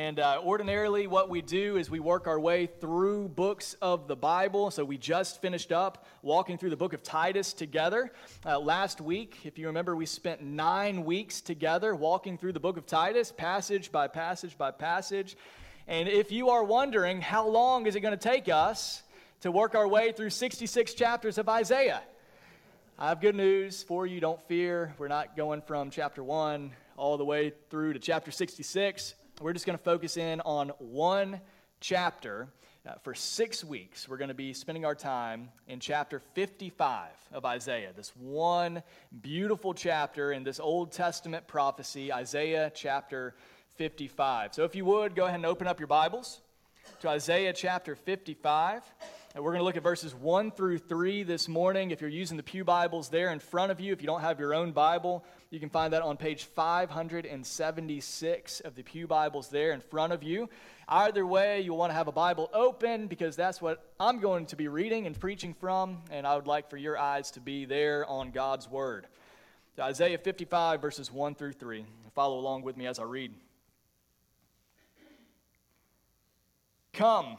And uh, ordinarily, what we do is we work our way through books of the Bible. So we just finished up walking through the book of Titus together. Uh, last week, if you remember, we spent nine weeks together walking through the book of Titus, passage by passage by passage. And if you are wondering how long is it going to take us to work our way through 66 chapters of Isaiah, I have good news for you. Don't fear. We're not going from chapter 1 all the way through to chapter 66. We're just going to focus in on one chapter. Uh, for six weeks, we're going to be spending our time in chapter 55 of Isaiah, this one beautiful chapter in this Old Testament prophecy, Isaiah chapter 55. So if you would, go ahead and open up your Bibles to Isaiah chapter 55. And we're going to look at verses 1 through 3 this morning. If you're using the Pew Bibles there in front of you, if you don't have your own Bible, you can find that on page 576 of the Pew Bibles there in front of you. Either way, you'll want to have a Bible open because that's what I'm going to be reading and preaching from, and I would like for your eyes to be there on God's Word. So Isaiah 55, verses 1 through 3. Follow along with me as I read. Come.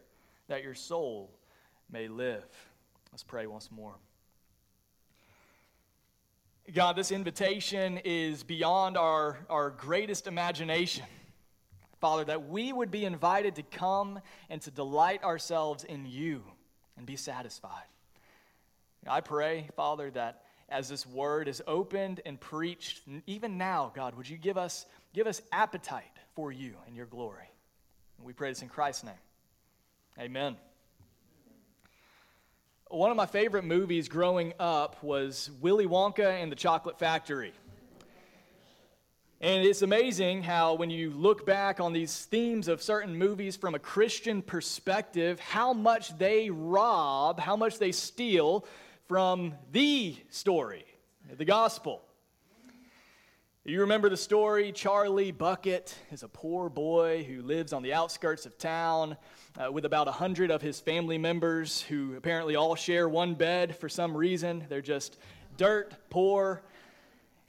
that your soul may live. Let's pray once more. God, this invitation is beyond our, our greatest imagination. Father, that we would be invited to come and to delight ourselves in you and be satisfied. I pray, Father, that as this word is opened and preached, even now, God, would you give us, give us appetite for you and your glory? We pray this in Christ's name. Amen. One of my favorite movies growing up was Willy Wonka and the Chocolate Factory. And it's amazing how, when you look back on these themes of certain movies from a Christian perspective, how much they rob, how much they steal from the story, the gospel. You remember the story? Charlie Bucket is a poor boy who lives on the outskirts of town uh, with about a hundred of his family members who apparently all share one bed for some reason. They're just dirt poor.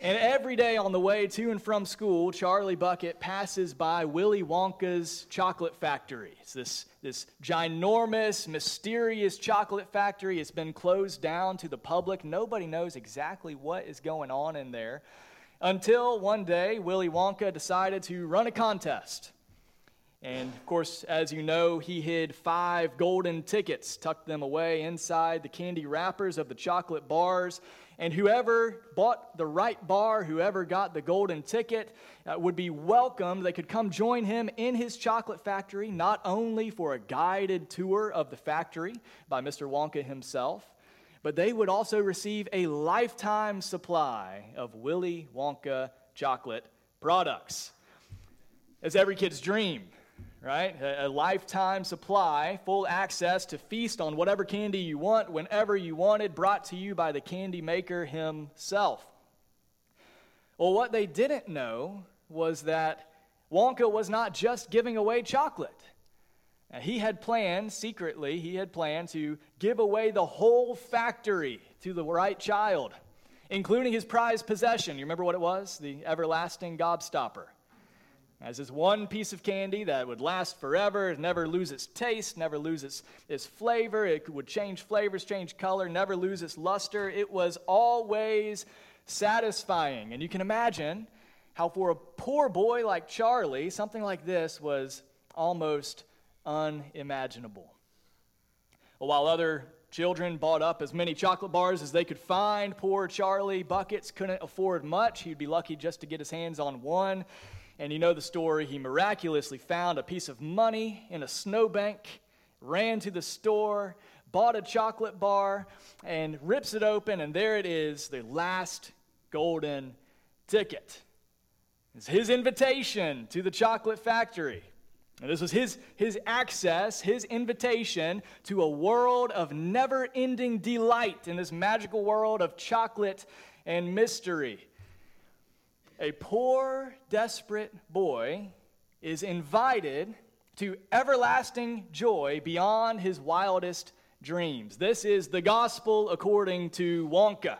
And every day on the way to and from school, Charlie Bucket passes by Willy Wonka's chocolate factory. It's this, this ginormous, mysterious chocolate factory. It's been closed down to the public. Nobody knows exactly what is going on in there until one day Willy Wonka decided to run a contest. And of course, as you know, he hid five golden tickets, tucked them away inside the candy wrappers of the chocolate bars. And whoever bought the right bar, whoever got the golden ticket, uh, would be welcomed. They could come join him in his chocolate factory, not only for a guided tour of the factory by Mr. Wonka himself, but they would also receive a lifetime supply of Willy Wonka chocolate products. It's every kid's dream, right? A, a, lifetime supply, full access to feast on whatever candy you want, whenever you wanted, brought to you by the candy maker himself. Well, what they didn't know was that Wonka was not just giving away chocolate. Now, he had planned, secretly, he had planned to give away the whole factory to the right child, including his prized possession. You remember what it was? The everlasting gobstopper. As this one piece of candy that would last forever, never lose its taste, never lose its, its flavor, it would change flavors, change color, never lose its luster. It was always satisfying. And you can imagine how, for a poor boy like Charlie, something like this was almost unimaginable. While other children bought up as many chocolate bars as they could find, poor Charlie Buckets couldn't afford much. He'd be lucky just to get his hands on one. And you know the story. He miraculously found a piece of money in a snowbank, ran to the store, bought a chocolate bar, and rips it open, and there it is the last golden ticket. It's his invitation to the chocolate factory. And this was his, his access, his invitation to a world of never ending delight in this magical world of chocolate and mystery. A poor, desperate boy is invited to everlasting joy beyond his wildest dreams. This is the gospel according to Wonka.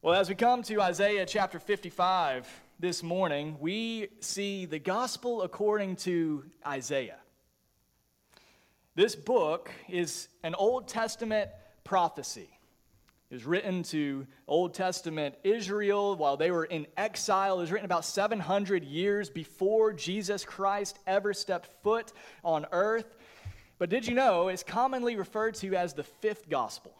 Well, as we come to Isaiah chapter 55 this morning, we see the gospel according to Isaiah. This book is an Old Testament prophecy. It was written to Old Testament Israel while they were in exile. It was written about 700 years before Jesus Christ ever stepped foot on earth. But did you know it's commonly referred to as the fifth gospel?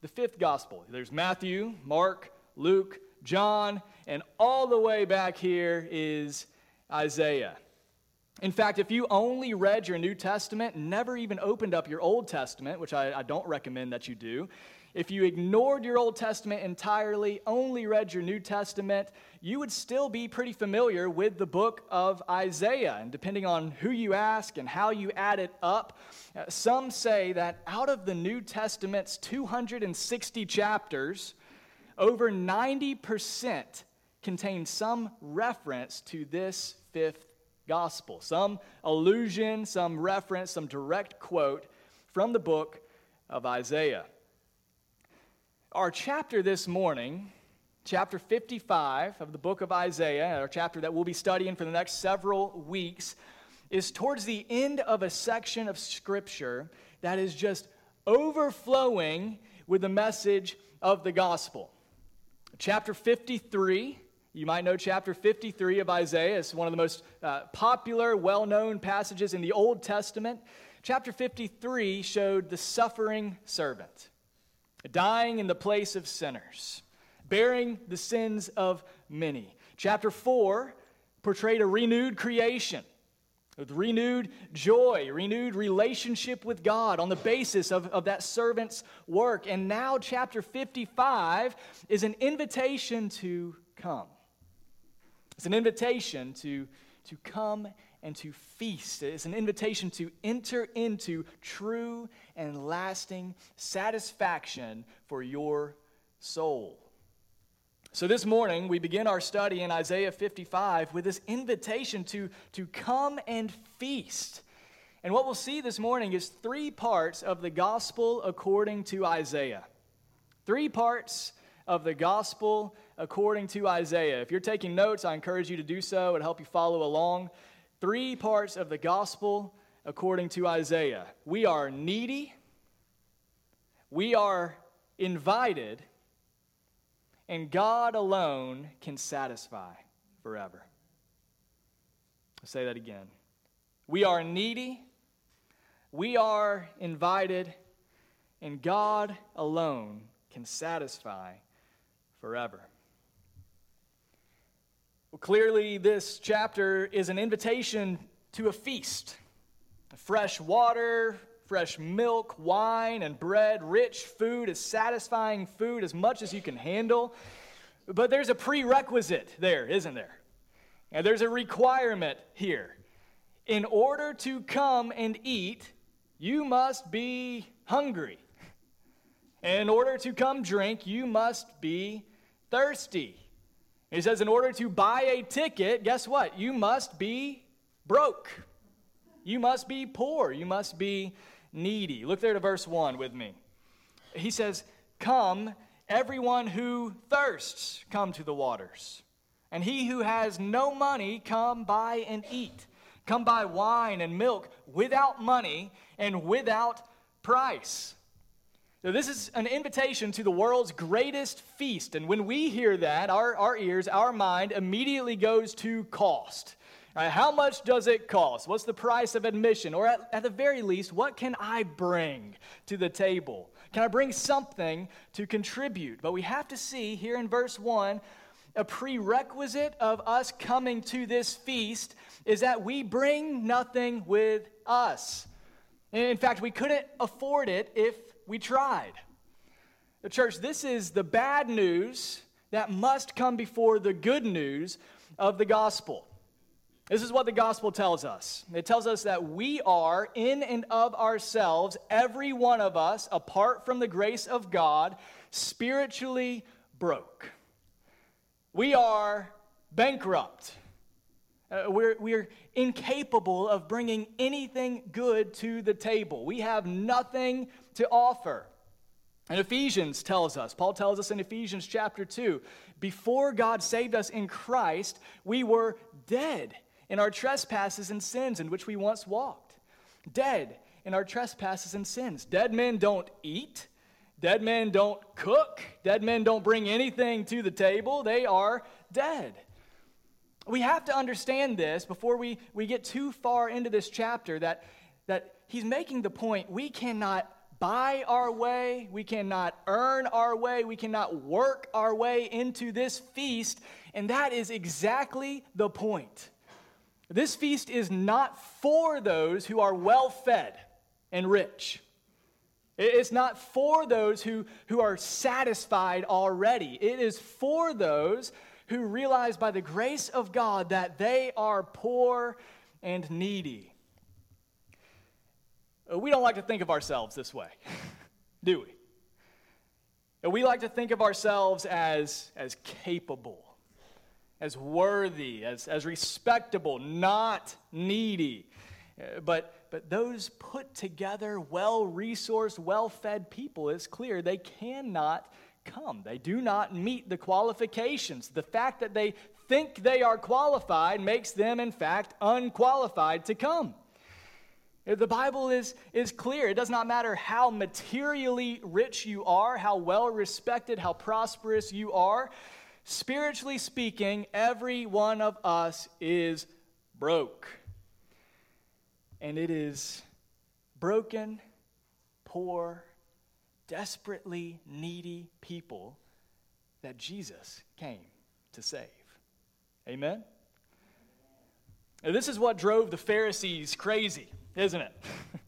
the fifth gospel. There's Matthew, Mark, Luke, John, and all the way back here is Isaiah. In fact, if you only read your New Testament, never even opened up your Old Testament, which I, I, don't recommend that you do, if you ignored your Old Testament entirely, only read your New Testament, you would still be pretty familiar with the book of Isaiah. And depending on who you ask and how you add it up, uh, some say that out of the New Testament's 260 chapters, over 90% contain some reference to this fifth gospel, some allusion, some reference, some direct quote from the book of Isaiah. Our chapter this morning, chapter 55 of the book of Isaiah, our chapter that we'll be studying for the next several weeks, is towards the end of a section of Scripture that is just overflowing with the message of the gospel. Chapter 53, you might know chapter 53 of Isaiah. It's one of the most uh, popular, well known passages in the Old Testament. Chapter 53 showed the suffering servant dying in the place of sinners, bearing the sins of many. Chapter 4 portrayed a renewed creation with renewed joy, renewed relationship with God on the basis of, of that servant's work. And now, chapter 55 is an invitation to come. It's an invitation to, to come and to feast. It's an invitation to enter into true and lasting satisfaction for your soul. So, this morning, we begin our study in Isaiah 55 with this invitation to, to come and feast. And what we'll see this morning is three parts of the gospel according to Isaiah. Three parts of the gospel according to Isaiah. If you're taking notes, I encourage you to do so. It'll help you follow along. Three parts of the gospel according to Isaiah. We are needy, we are invited, and God alone can satisfy forever. I'll say that again. We are needy, we are invited, and God alone can satisfy forever. Well, clearly, this chapter is an invitation to a feast. Fresh water, fresh milk, wine, and bread, rich food, as satisfying food as much as you can handle. But there's a prerequisite there, isn't there? And there's a requirement here. In order to come and eat, you must be hungry. In order to come drink, you must be thirsty. He says, in order to buy a ticket, guess what? You must be broke. You must be poor. You must be needy. Look there to verse 1 with me. He says, Come, everyone who thirsts, come to the waters. And he who has no money, come buy and eat. Come buy wine and milk without money and without price. So, this is an invitation to the world's greatest feast. And when we hear that, our, our ears, our mind immediately goes to cost. Right, how much does it cost? What's the price of admission? Or at, at the very least, what can I bring to the table? Can I bring something to contribute? But we have to see here in verse 1 a prerequisite of us coming to this feast is that we bring nothing with us. In fact, we couldn't afford it if we tried. The church, this is the bad news that must come before the good news of the gospel. This is what the gospel tells us. It tells us that we are, in and of ourselves, every one of us, apart from the grace of God, spiritually broke. We are bankrupt. Uh, we're, we're incapable of bringing anything good to the table. We have nothing to offer. And Ephesians tells us, Paul tells us in Ephesians chapter 2, before God saved us in Christ, we were dead in our trespasses and sins in which we once walked. Dead in our trespasses and sins. Dead men don't eat. Dead men don't cook. Dead men don't bring anything to the table. They are dead. We have to understand this before we, we get too far into this chapter that, that he's making the point we cannot buy our way, we cannot earn our way, we cannot work our way into this feast, and that is exactly the point. This feast is not for those who are well fed and rich. It's not for those who, who are satisfied already. It is for those who realize by the grace of God that they are poor and needy. Uh, we don't like to think of ourselves this way, do we? Uh, we like to think of ourselves as, as capable, as worthy, as, as respectable, not needy. Uh, but, but those put together, well resourced, well fed people, it's clear they cannot come. They do not meet the qualifications. The fact that they think they are qualified makes them, in fact, unqualified to come. The Bible is, is clear. It does not matter how materially rich you are, how well respected, how prosperous you are. Spiritually speaking, every one of us is broke. And it is broken, poor, desperately needy people that Jesus came to save. Amen? And this is what drove the Pharisees crazy isn't it?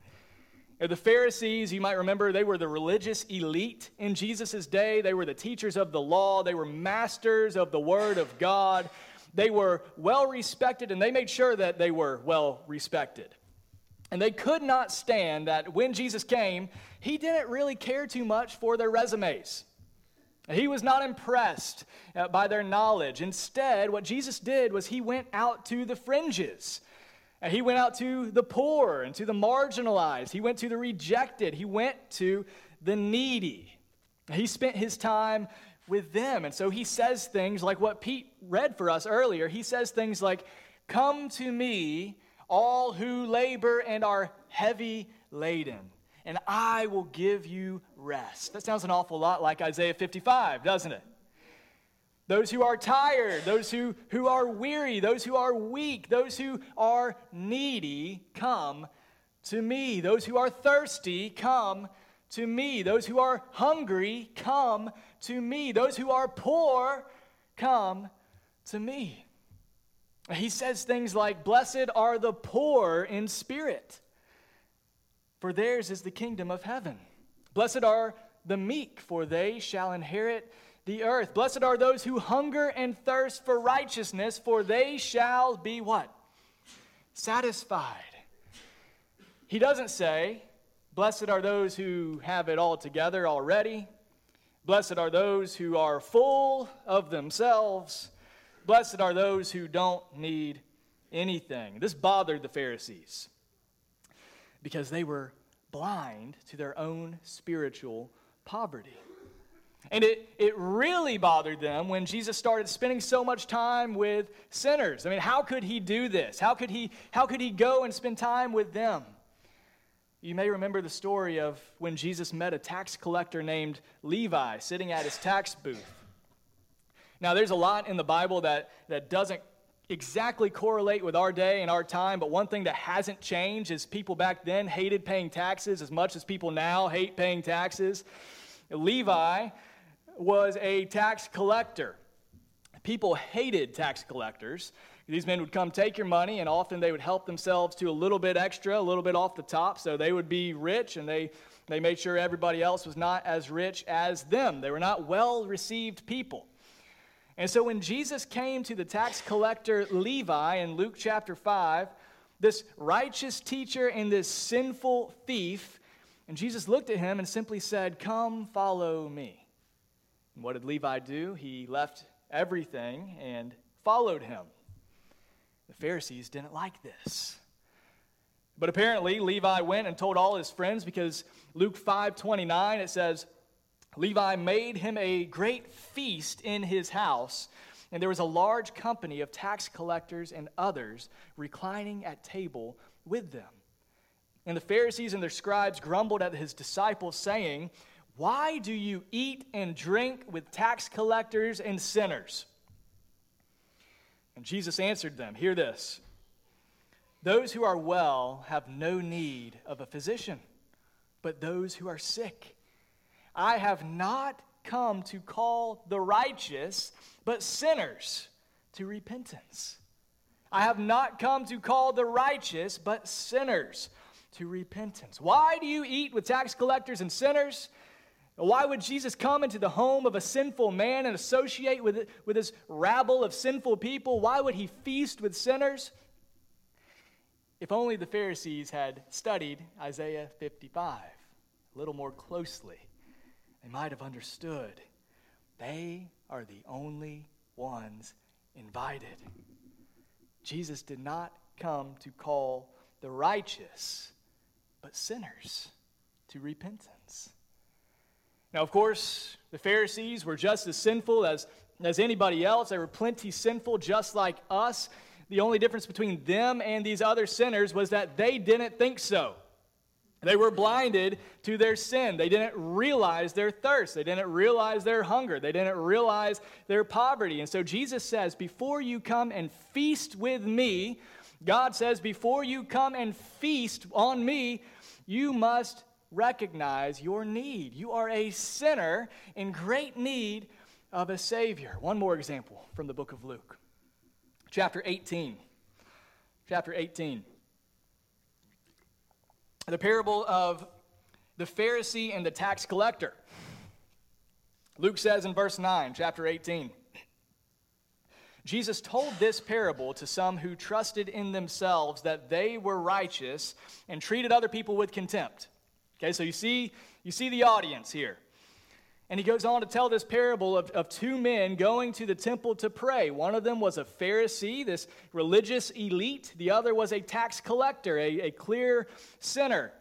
the Pharisees, you might remember, they were the religious elite in Jesus' day. They were the teachers of the law, they were masters of the Word of God. They were well respected, and they made sure that they were well respected. And they could not stand that when Jesus came, he didn't really care too much for their resumes. He was not impressed uh, by their knowledge. Instead, what Jesus did was he went out to the fringes. And he went out to the poor and to the marginalized. He went to the rejected. He went to the needy. He spent his time with them. And so he says things like what Pete read for us earlier. He says things like, Come to me, all who labor and are heavy laden, and I will give you rest. That sounds an awful lot like Isaiah 55, doesn't it? Those who are tired, those who, who are weary, those who are weak, those who are needy, come to me. Those who are thirsty, come to me. Those who are hungry, come to me. Those who are poor, come to me. He says things like, Blessed are the poor in spirit, for theirs is the kingdom of heaven. Blessed are the meek, for they shall inherit the earth. Blessed are those who hunger and thirst for righteousness, for they shall be what? Satisfied. He doesn't say, Blessed are those who have it all together already. Blessed are those who are full of themselves. Blessed are those who don't need anything. This bothered the Pharisees because they were blind to their own spiritual poverty. And it, it really bothered them when Jesus started spending so much time with sinners. I mean, how could he do this? How could he, how could he go and spend time with them? You may remember the story of when Jesus met a tax collector named Levi sitting at his tax booth. Now, there's a lot in the Bible that, that doesn't exactly correlate with our day and our time, but one thing that hasn't changed is people back then hated paying taxes as much as people now hate paying taxes. Levi was a tax collector. People hated tax collectors. These men would come take your money, and often they would help themselves to a little bit extra, a little bit off the top, so they would be rich, and they, they made sure everybody else was not as rich as them. They were not well received people. And so when Jesus came to the tax collector Levi in Luke chapter 5, this righteous teacher and this sinful thief, and Jesus looked at him and simply said, Come, follow me. And what did Levi do? He left everything and followed him. The Pharisees didn't like this. But apparently Levi went and told all his friends because Luke 5:29 it says Levi made him a great feast in his house, and there was a large company of tax collectors and others reclining at table with them. And the Pharisees and their scribes grumbled at his disciples, saying, Why do you eat and drink with tax collectors and sinners? And Jesus answered them, Hear this. Those who are well have no need of a physician, but those who are sick. I have not come to call the righteous, but sinners to repentance. I have not come to call the righteous, but sinners to repentance. Why do you eat with tax collectors and sinners? Why would Jesus come into the home of a sinful man and associate with, with this rabble of sinful people? Why would he feast with sinners? If only the Pharisees had studied Isaiah 55 a little more closely. They might have understood they are the only ones invited. Jesus did not come to call the righteous, but sinners to repentance. Now, of course, the Pharisees were just as sinful as, as anybody else. They were plenty sinful, just like us. The only difference between them and these other sinners was that they didn't think so. They were blinded to their sin. They didn't realize their thirst. They didn't realize their hunger. They didn't realize their poverty. And so Jesus says, Before you come and feast with me, God says, Before you come and feast on me, you must recognize your need. You are a sinner in great need of a Savior. One more example from the book of Luke, chapter 18. Chapter 18 the parable of the Pharisee and the tax collector. Luke says in verse 9, chapter 18, Jesus told this parable to some who trusted in themselves that they were righteous and treated other people with contempt. Okay, so you see, you see the audience here. And he goes on to tell this parable of, of two men going to the temple to pray. One of them was a Pharisee, this religious elite. The other was a tax collector, a, a clear sinner.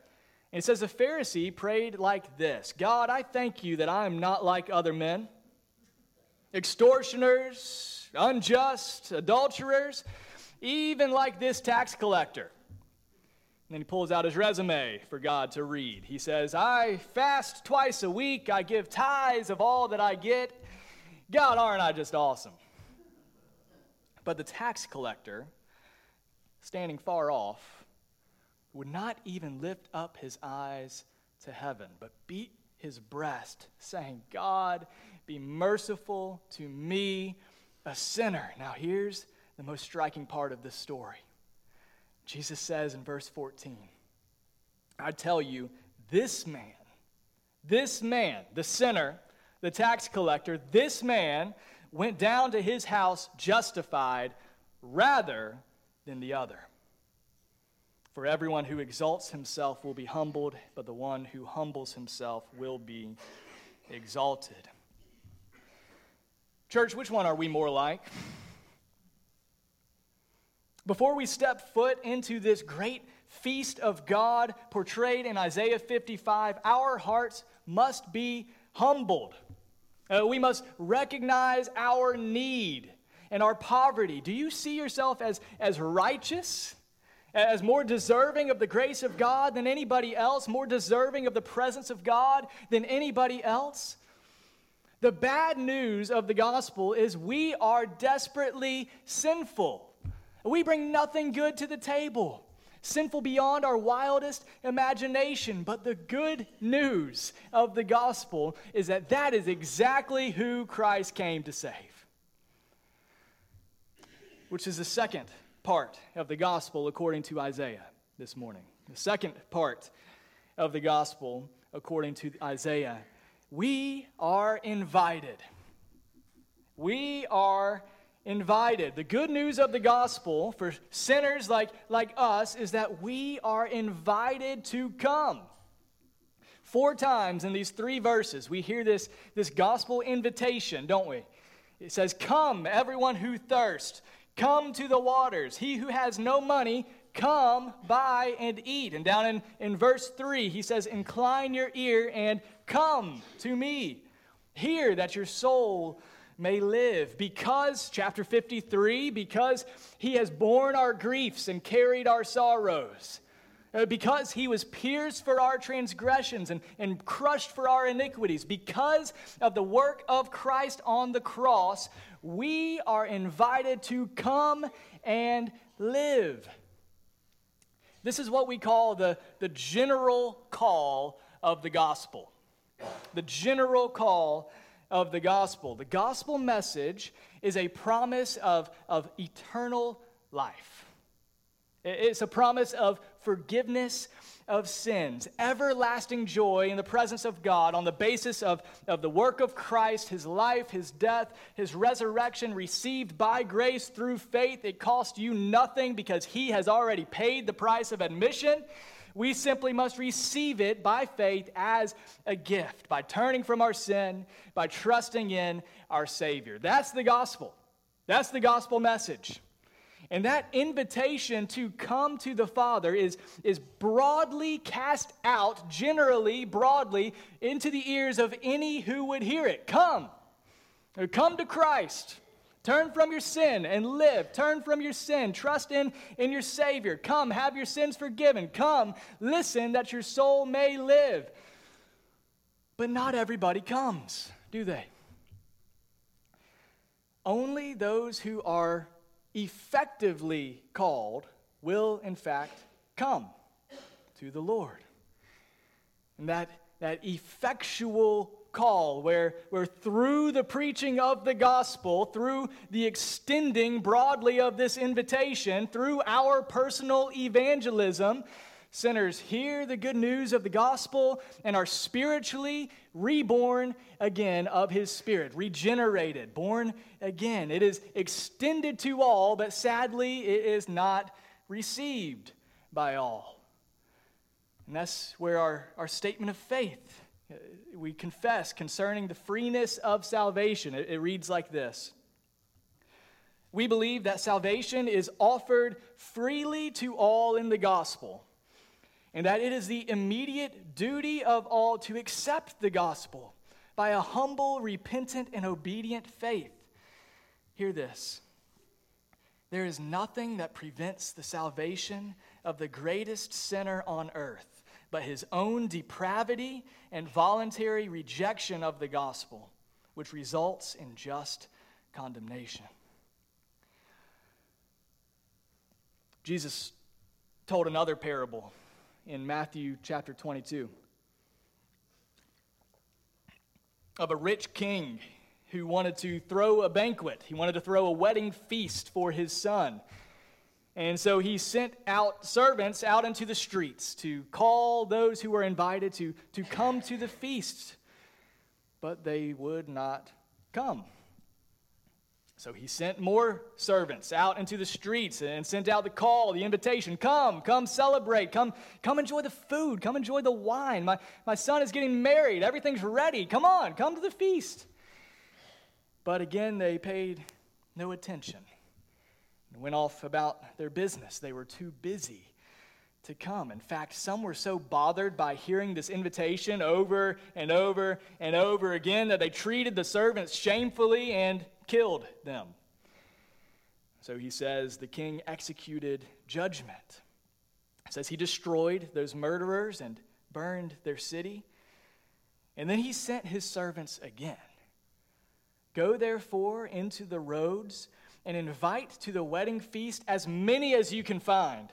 And it says the Pharisee prayed like this God, I thank you that I am not like other men, extortioners, unjust, adulterers, even like this tax collector. And then he pulls out his resume for God to read. He says, I fast twice a week. I give tithes of all that I get. God, aren't I just awesome? But the tax collector, standing far off, would not even lift up his eyes to heaven, but beat his breast, saying, God, be merciful to me, a sinner. Now, here's the most striking part of this story Jesus says in verse 14, I tell you, this man, this man, the sinner, the tax collector, this man went down to his house justified rather than the other. For everyone who exalts himself will be humbled, but the one who humbles himself will be exalted. Church, which one are we more like? Before we step foot into this great feast of God portrayed in Isaiah 55, our hearts must be humbled. Uh, we must recognize our need and our poverty. Do you see yourself as, as righteous, as more deserving of the grace of God than anybody else, more deserving of the presence of God than anybody else? The bad news of the gospel is we are desperately sinful. We bring nothing good to the table, sinful beyond our wildest imagination. But the good news of the gospel is that that is exactly who Christ came to save. Which is the second part of the gospel according to Isaiah this morning. The second part of the gospel according to Isaiah. We are invited We are invited. The good news of the gospel for sinners like, like us is that we are invited to come. Four times in these three verses, we hear this, this gospel invitation, don't we? It says, Come, everyone who thirsts, come to the waters. He who has no money, come, buy, and eat. And down in, in verse 3, he says, Incline your ear and come to me. Hear that your soul may live. Because, chapter 53, because he has borne our griefs and carried our sorrows. Uh, because he was pierced for our transgressions and, and crushed for our iniquities, because of the work of Christ on the cross, we are invited to come and live. This is what we call the, the general call of the gospel. The general call of the gospel. The gospel message is a promise of, of eternal life. It's a promise of forgiveness of sins, everlasting joy in the presence of God on the basis of, of the work of Christ, his life, his death, his resurrection, received by grace through faith. It cost you nothing because he has already paid the price of admission. We simply must receive it by faith as a gift, by turning from our sin, by trusting in our Savior. That's the gospel. That's the gospel message. And that invitation to come to the Father is, is broadly cast out, generally, broadly, into the ears of any who would hear it. Come. Come to Christ. Turn from your sin and live. Turn from your sin. Trust in, in your Savior. Come, have your sins forgiven. Come, listen that your soul may live. But not everybody comes, do they? Only those who are effectively called will, in fact, come to the Lord. And that, that effectual call, where, where through the preaching of the gospel, through the extending broadly of this invitation, through our personal evangelism, sinners hear the good news of the gospel and are spiritually reborn again of his spirit, regenerated, born again. It is extended to all, but sadly, it is not received by all. And that's where our, our statement of faith Uh, we confess concerning the freeness of salvation. It, it, reads like this We believe that salvation is offered freely to all in the gospel, and that it is the immediate duty of all to accept the gospel by a humble, repentant, and obedient faith. Hear this. There is nothing that prevents the salvation of the greatest sinner on earth but his own depravity and voluntary rejection of the gospel, which results in just condemnation. Jesus told another parable in Matthew chapter 22 of a rich king who wanted to throw a banquet. He wanted to throw a wedding feast for his son. And so he sent out servants out into the streets to call those who were invited to, to come to the feast, but they would not come. So he sent more servants out into the streets and sent out the call, the invitation come, come celebrate, come, come enjoy the food, come enjoy the wine. My, my son is getting married, everything's ready. Come on, come to the feast. But again, they paid no attention went off about their business. They were too busy to come. In fact, some were so bothered by hearing this invitation over and over and over again that they treated the servants shamefully and killed them. So he says the king executed judgment. It says he destroyed those murderers and burned their city. And then he sent his servants again. Go therefore into the roads and invite to the wedding feast as many as you can find.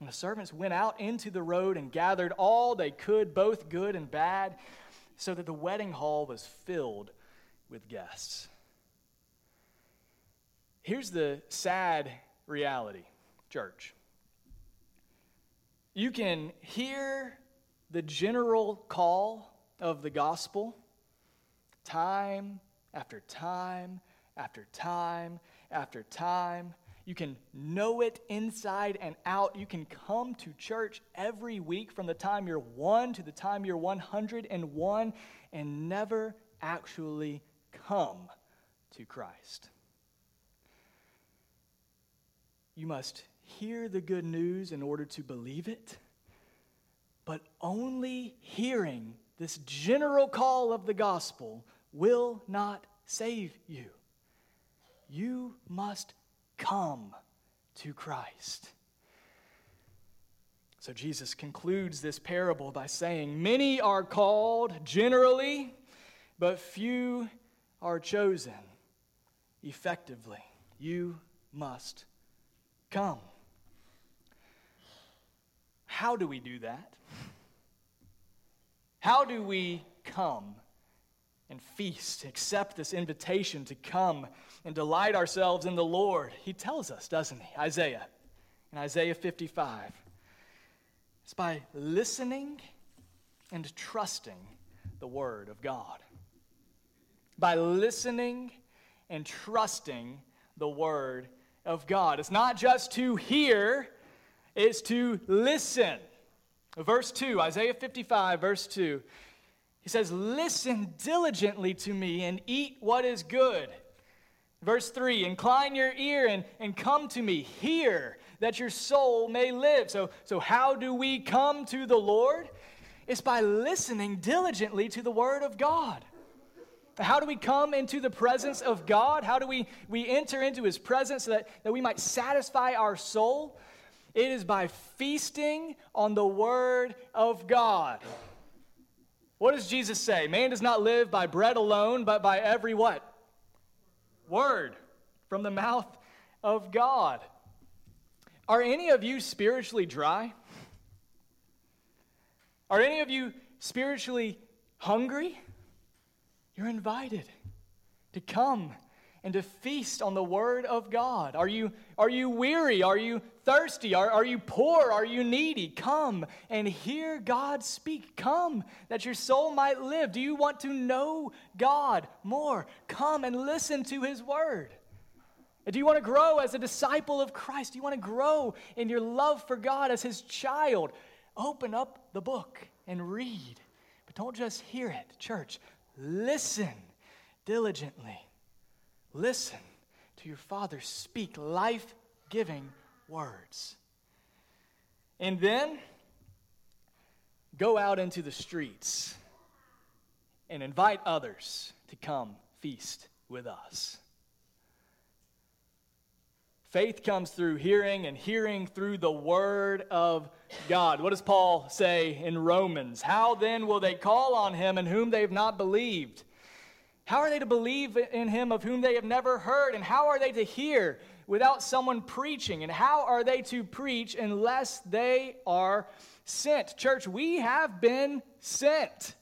And the servants went out into the road and gathered all they could, both good and bad, so that the wedding hall was filled with guests. Here's the sad reality, church. You can hear the general call of the gospel time after time after time after time. You can know it inside and out. You can come to church every week from the time you're one to the time you're 101 and never actually come to Christ. You must hear the good news in order to believe it, but only hearing this general call of the gospel will not save you. You must come to Christ. So Jesus concludes this parable by saying, Many are called generally, but few are chosen effectively. You must come. How do we do that? How do we come and feast, accept this invitation to come and delight ourselves in the Lord? He tells us, doesn't he? Isaiah, in Isaiah 55. It's by listening and trusting the Word of God. By listening and trusting the Word of God. It's not just to hear, it's to listen. Verse 2, Isaiah 55, verse 2. He says, Listen diligently to me and eat what is good. Verse 3 Incline your ear and, and come to me. Hear that your soul may live. So, so, how do we come to the Lord? It's by listening diligently to the Word of God. How do we come into the presence of God? How do we, we enter into His presence so that, that we might satisfy our soul? It is by feasting on the Word of God. What does Jesus say? Man does not live by bread alone, but by every what? Word from the mouth of God. Are any of you spiritually dry? Are any of you spiritually hungry? You're invited to come and to feast on the Word of God. Are you, are you weary? Are you thirsty? Are, are you poor? Are you needy? Come and hear God speak. Come that your soul might live. Do you want to know God more? Come and listen to His Word. Do you want to grow as a disciple of Christ? Do you want to grow in your love for God as His child? Open up the book and read. But don't just hear it, church. Listen diligently Listen to your Father speak life giving words. And then go out into the streets and invite others to come feast with us. Faith comes through hearing, and hearing through the Word of God. What does Paul say in Romans? How then will they call on him in whom they have not believed? How are they to believe in him of whom they have never heard? And how are they to hear without someone preaching? And how are they to preach unless they are sent? Church, we have been sent.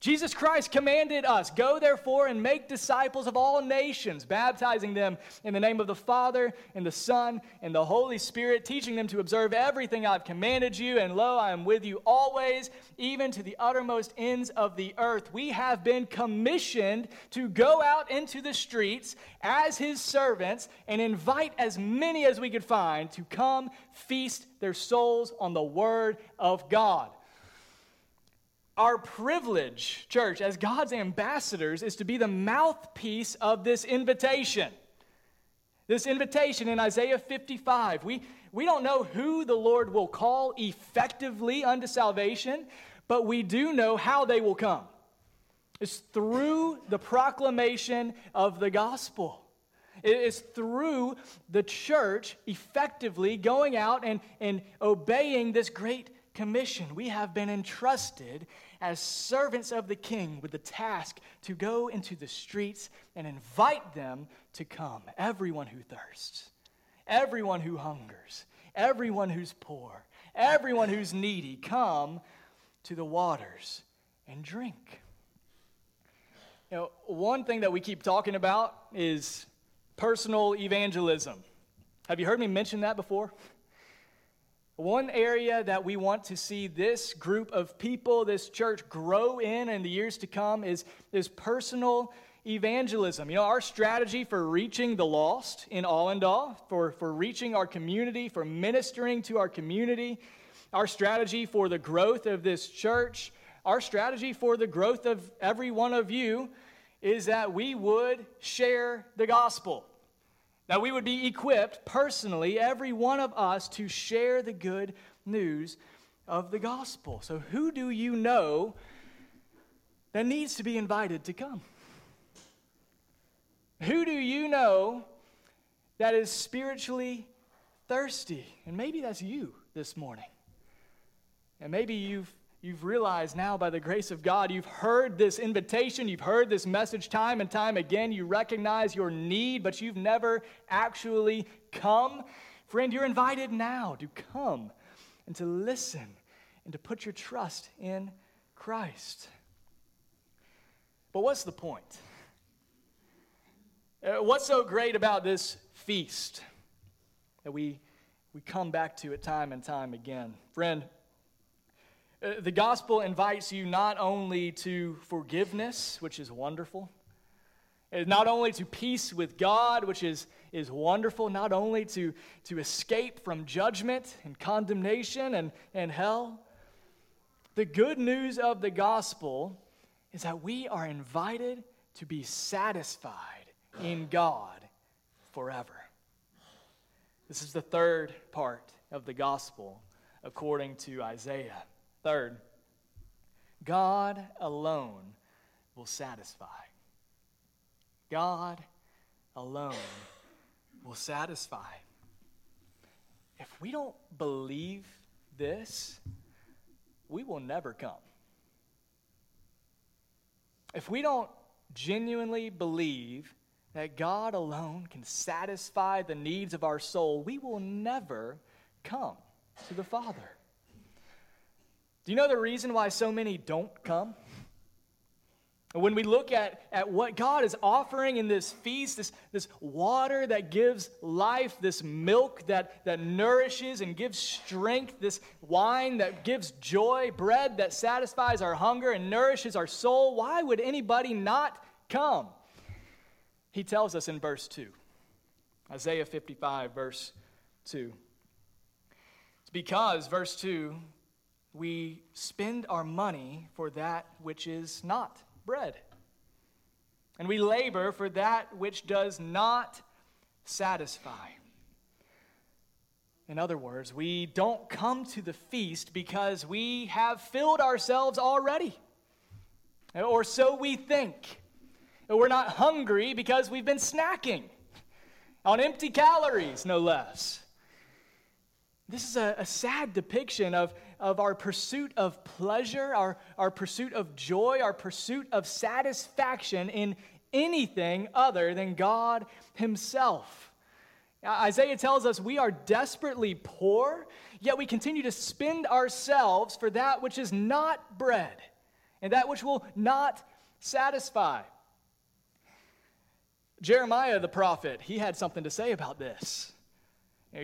Jesus Christ commanded us, Go therefore and make disciples of all nations, baptizing them in the name of the Father, and the Son, and the Holy Spirit, teaching them to observe everything I've commanded you. And lo, I am with you always, even to the uttermost ends of the earth. We have been commissioned to go out into the streets as His servants and invite as many as we could find to come feast their souls on the Word of God. Our privilege, church, as God's ambassadors, is to be the mouthpiece of this invitation. This invitation in Isaiah 55. We, we don't know who the Lord will call effectively unto salvation, but we do know how they will come. It's through the proclamation of the gospel. It is through the church effectively going out and, and obeying this great commission. We have been entrusted as servants of the king with the task to go into the streets and invite them to come. Everyone who thirsts, everyone who hungers, everyone who's poor, everyone who's needy, come to the waters and drink. You know, one thing that we keep talking about is personal evangelism. Have you heard me mention that before? One area that we want to see this group of people, this church, grow in in the years to come is, is personal evangelism. You know, our strategy for reaching the lost in Allendale, for, for reaching our community, for ministering to our community, our strategy for the growth of this church, our strategy for the growth of every one of you is that we would share the gospel. That we would be equipped personally, every one of us, to share the good news of the gospel. So, who do you know that needs to be invited to come? Who do you know that is spiritually thirsty? And maybe that's you this morning. And maybe you've You've realized now, by the grace of God, you've heard this invitation, you've heard this message time and time again. You recognize your need, but you've never actually come. Friend, you're invited now to come and to listen and to put your trust in Christ. But what's the point? Uh, what's so great about this feast that we, we come back to it time and time again? Friend, the gospel invites you not only to forgiveness, which is wonderful, uh, not only to peace with God, which is, is wonderful, not only to, to escape from judgment and condemnation and, and hell. The good news of the gospel is that we are invited to be satisfied in God forever. This is the third part of the gospel according to Isaiah. Third, God alone will satisfy. God alone will satisfy. If we don't believe this, we will never come. If we don't genuinely believe that God alone can satisfy the needs of our soul, we will never come to the Father. Do you know the reason why so many don't come? When we look at, at what God is offering in this feast, this, this water that gives life, this milk that, that nourishes and gives strength, this wine that gives joy, bread that satisfies our hunger and nourishes our soul, why would anybody not come? He tells us in verse 2, Isaiah 55, verse 2. It's because, verse 2, we spend our money for that which is not bread. And we labor for that which does not satisfy. In other words, we don't come to the feast because we have filled ourselves already. Or so we think. We're not hungry because we've been snacking on empty calories, no less. This is a, a sad depiction of, of our pursuit of pleasure, our, our pursuit of joy, our pursuit of satisfaction in anything other than God Himself. Isaiah tells us we are desperately poor, yet we continue to spend ourselves for that which is not bread and that which will not satisfy. Jeremiah the prophet, he had something to say about this.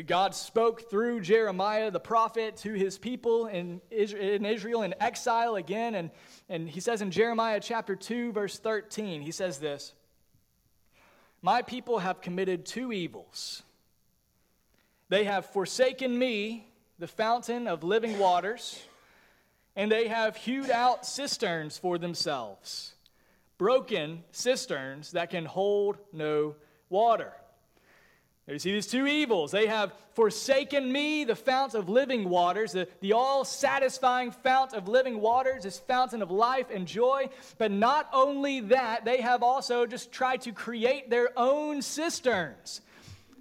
God spoke through Jeremiah the prophet to his people in Israel in exile again. And, and he says in Jeremiah chapter 2, verse 13, he says this My people have committed two evils. They have forsaken me, the fountain of living waters, and they have hewed out cisterns for themselves, broken cisterns that can hold no water. You see these two evils. They have forsaken me, the fount of living waters, the, the all satisfying fount of living waters, this fountain of life and joy. But not only that, they have also just tried to create their own cisterns.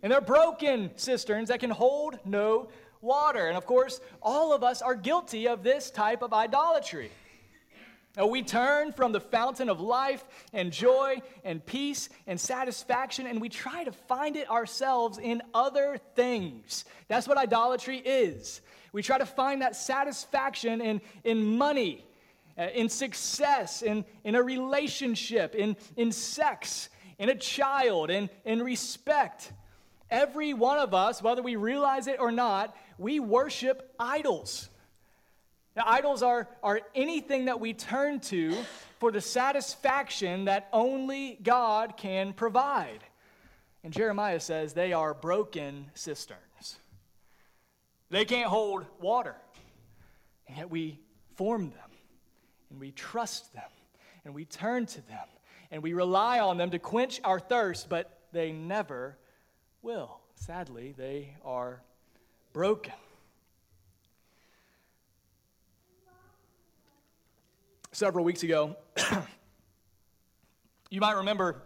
And they're broken cisterns that can hold no water. And of course, all of us are guilty of this type of idolatry. Now, we turn from the fountain of life and joy and peace and satisfaction, and we try to find it ourselves in other things. That's what idolatry is. We try to find that satisfaction in, in money, uh, in success, in, in a relationship, in, in sex, in a child, in, in respect. Every one of us, whether we realize it or not, we worship idols. Now, idols are, are anything that we turn to for the satisfaction that only God can provide. And Jeremiah says they are broken cisterns. They can't hold water. And yet we form them, and we trust them, and we turn to them, and we rely on them to quench our thirst, but they never will. Sadly, they are broken. Several weeks ago, you might remember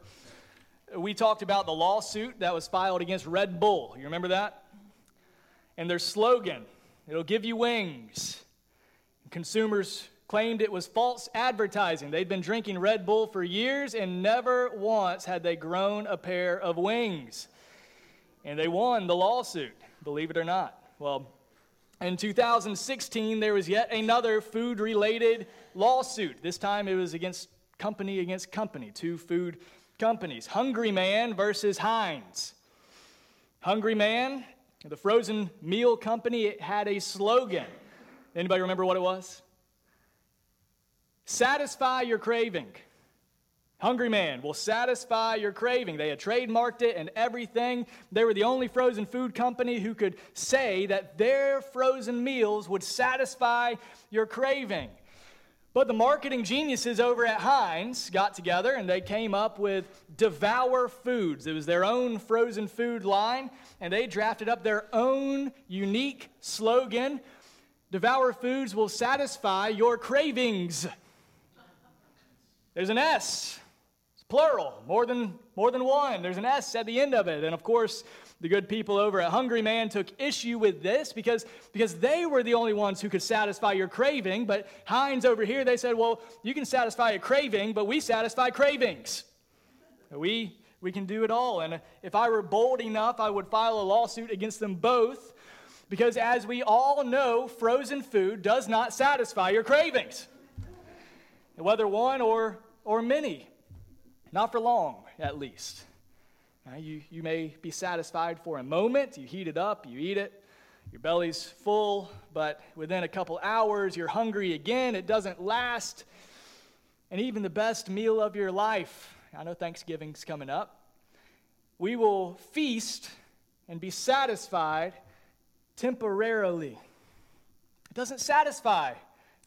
we talked about the lawsuit that was filed against Red Bull. You remember that? And their slogan, it'll give you wings. Consumers claimed it was false advertising. They'd been drinking Red Bull for years and never once had they grown a pair of wings. And they won the lawsuit, believe it or not. Well, in 2016, there was yet another food related lawsuit. This time it was against company against company, two food companies Hungry Man versus Heinz. Hungry Man, the frozen meal company, it had a slogan. Anybody remember what it was? Satisfy your craving. Hungry Man will satisfy your craving. They had trademarked it and everything. They were the only frozen food company who could say that their frozen meals would satisfy your craving. But the marketing geniuses over at Heinz got together and they came up with Devour Foods. It was their own frozen food line, and they drafted up their own unique slogan Devour Foods will satisfy your cravings. There's an S plural, more than, more than one. There's an S at the end of it. And of course, the good people over at Hungry Man took issue with this because, because they were the only ones who could satisfy your craving. But Heinz over here, they said, well, you can satisfy a craving, but we satisfy cravings. We, we can do it all. And if I were bold enough, I would file a lawsuit against them both because, as we all know, frozen food does not satisfy your cravings, whether one or, or many. Not for long, at least. you, you may be satisfied for a moment. You heat it up, you eat it, your belly's full, but within a couple hours, you're hungry again. It doesn't last. And even the best meal of your life, I know Thanksgiving's coming up, we will feast and be satisfied temporarily. It doesn't satisfy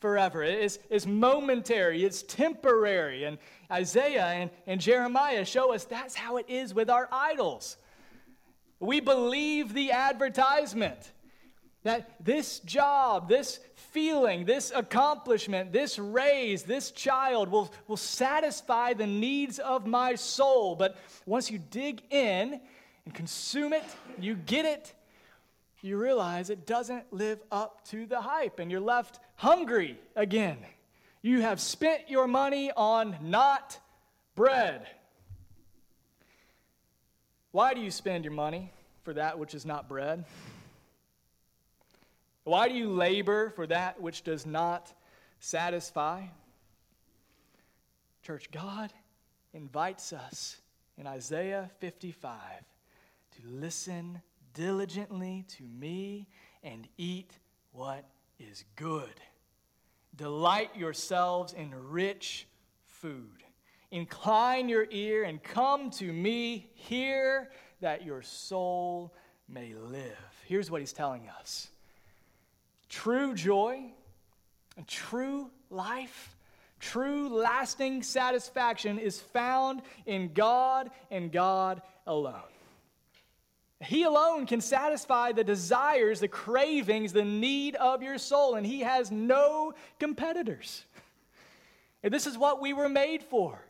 forever. It is, is momentary, it's temporary. And Isaiah and, and Jeremiah show us that's how it is with our idols. We believe the advertisement that this job, this feeling, this accomplishment, this raise, this child will, will satisfy the needs of my soul. But once you dig in and consume it, you get it, you realize it doesn't live up to the hype, and you're left hungry again. You have spent your money on not bread. Why do you spend your money for that which is not bread? Why do you labor for that which does not satisfy? Church, God invites us in Isaiah 55 to listen diligently to me and eat what is good. Delight yourselves in rich food. Incline your ear and come to me. Hear that your soul may live. Here's what he's telling us true joy and true life, true lasting satisfaction is found in God and God alone. He alone can satisfy the desires, the cravings, the need of your soul, and He has no competitors. And this is what we were made for.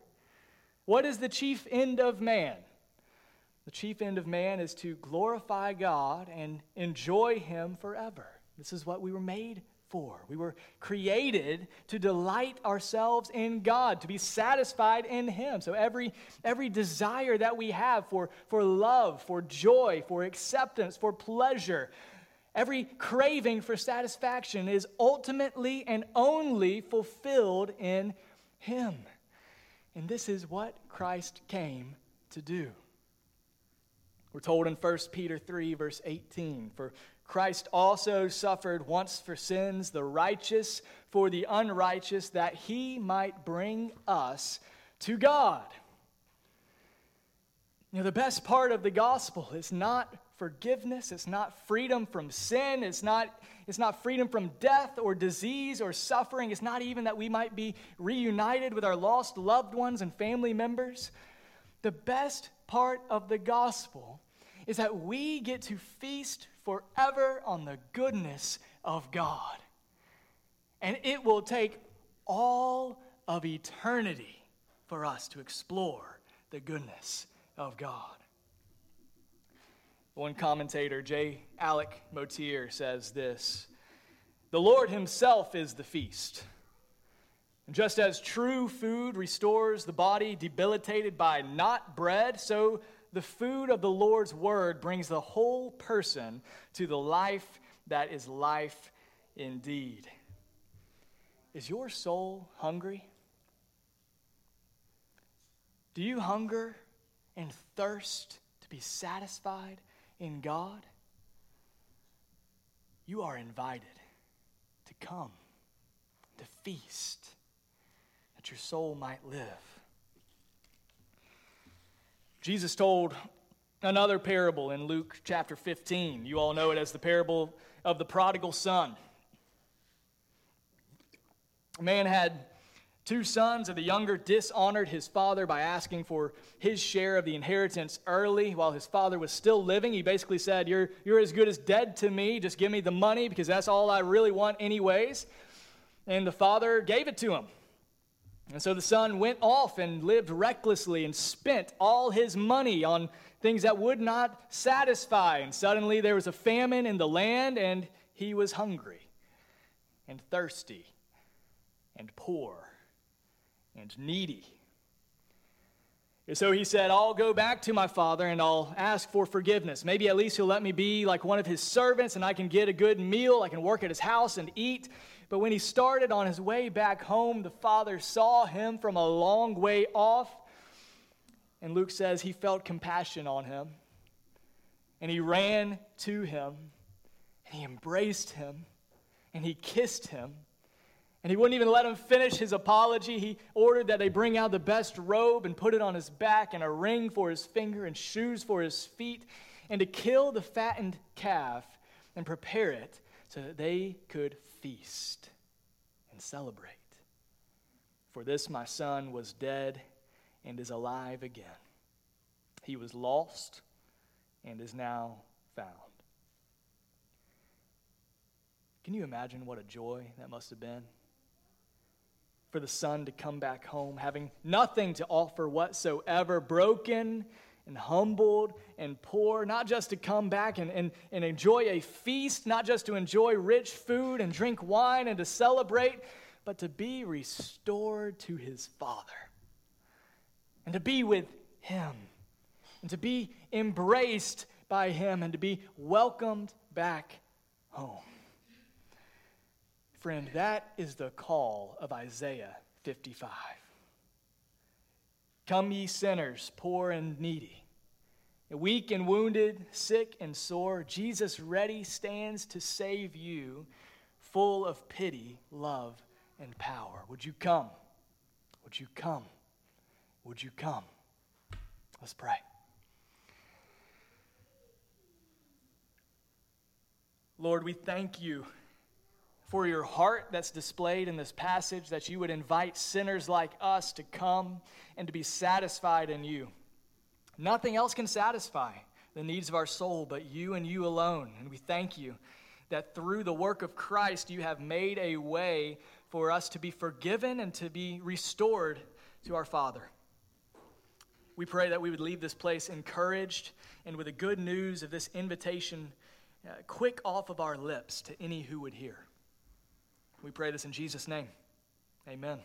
What is the chief end of man? The chief end of man is to glorify God and enjoy Him forever. This is what we were made for. We were created to delight ourselves in God, to be satisfied in Him. So every, every desire that we have for, for love, for joy, for acceptance, for pleasure, every craving for satisfaction is ultimately and only fulfilled in Him. And this is what Christ came to do. We're told in 1 Peter 3, verse 18 For Christ also suffered once for sins, the righteous for the unrighteous, that he might bring us to God. You know, the best part of the gospel is not forgiveness, it's not freedom from sin, it's not, it's not freedom from death or disease or suffering, it's not even that we might be reunited with our lost loved ones and family members. The best part of the gospel is that we get to feast forever on the goodness of God. And it will take all of eternity for us to explore the goodness of God. One commentator, J. Alec Motyer, says this The Lord Himself is the feast. And just as true food restores the body debilitated by not bread, so the food of the Lord's word brings the whole person to the life that is life indeed. Is your soul hungry? Do you hunger and thirst to be satisfied in God? You are invited to come, to feast, that your soul might live. Jesus told another parable in Luke chapter 15. You all know it as the parable of the prodigal son. A man had two sons, and the younger dishonored his father by asking for his share of the inheritance early while his father was still living. He basically said, You're, you're as good as dead to me. Just give me the money because that's all I really want, anyways. And the father gave it to him. And so the son went off and lived recklessly and spent all his money on things that would not satisfy. And suddenly there was a famine in the land, and he was hungry and thirsty and poor and needy. And so he said, I'll go back to my father and I'll ask for forgiveness. Maybe at least he'll let me be like one of his servants and I can get a good meal. I can work at his house and eat. But when he started on his way back home, the father saw him from a long way off. And Luke says he felt compassion on him. And he ran to him and he embraced him and he kissed him. And he wouldn't even let him finish his apology. He ordered that they bring out the best robe and put it on his back, and a ring for his finger, and shoes for his feet, and to kill the fattened calf and prepare it so that they could feast and celebrate. For this my son was dead and is alive again. He was lost and is now found. Can you imagine what a joy that must have been? For the son to come back home having nothing to offer whatsoever, broken and humbled and poor, not just to come back and, and, and enjoy a feast, not just to enjoy rich food and drink wine and to celebrate, but to be restored to his Father and to be with him and to be embraced by him and to be welcomed back home. Friend, that is the call of Isaiah 55. Come, ye sinners, poor and needy, weak and wounded, sick and sore, Jesus ready stands to save you, full of pity, love, and power. Would you come? Would you come? Would you come? Let's pray. Lord, we thank you for your heart that's displayed in this passage, that you would invite sinners like us to come and to be satisfied in you. Nothing else can satisfy the needs of our soul but you and you alone. And we thank you that through the work of Christ, you have made a way for us to be forgiven and to be restored to our Father. We pray that we would leave this place encouraged and with the good news of this invitation uh, quick off of our lips to any who would hear. We pray this in Jesus' name. Amen.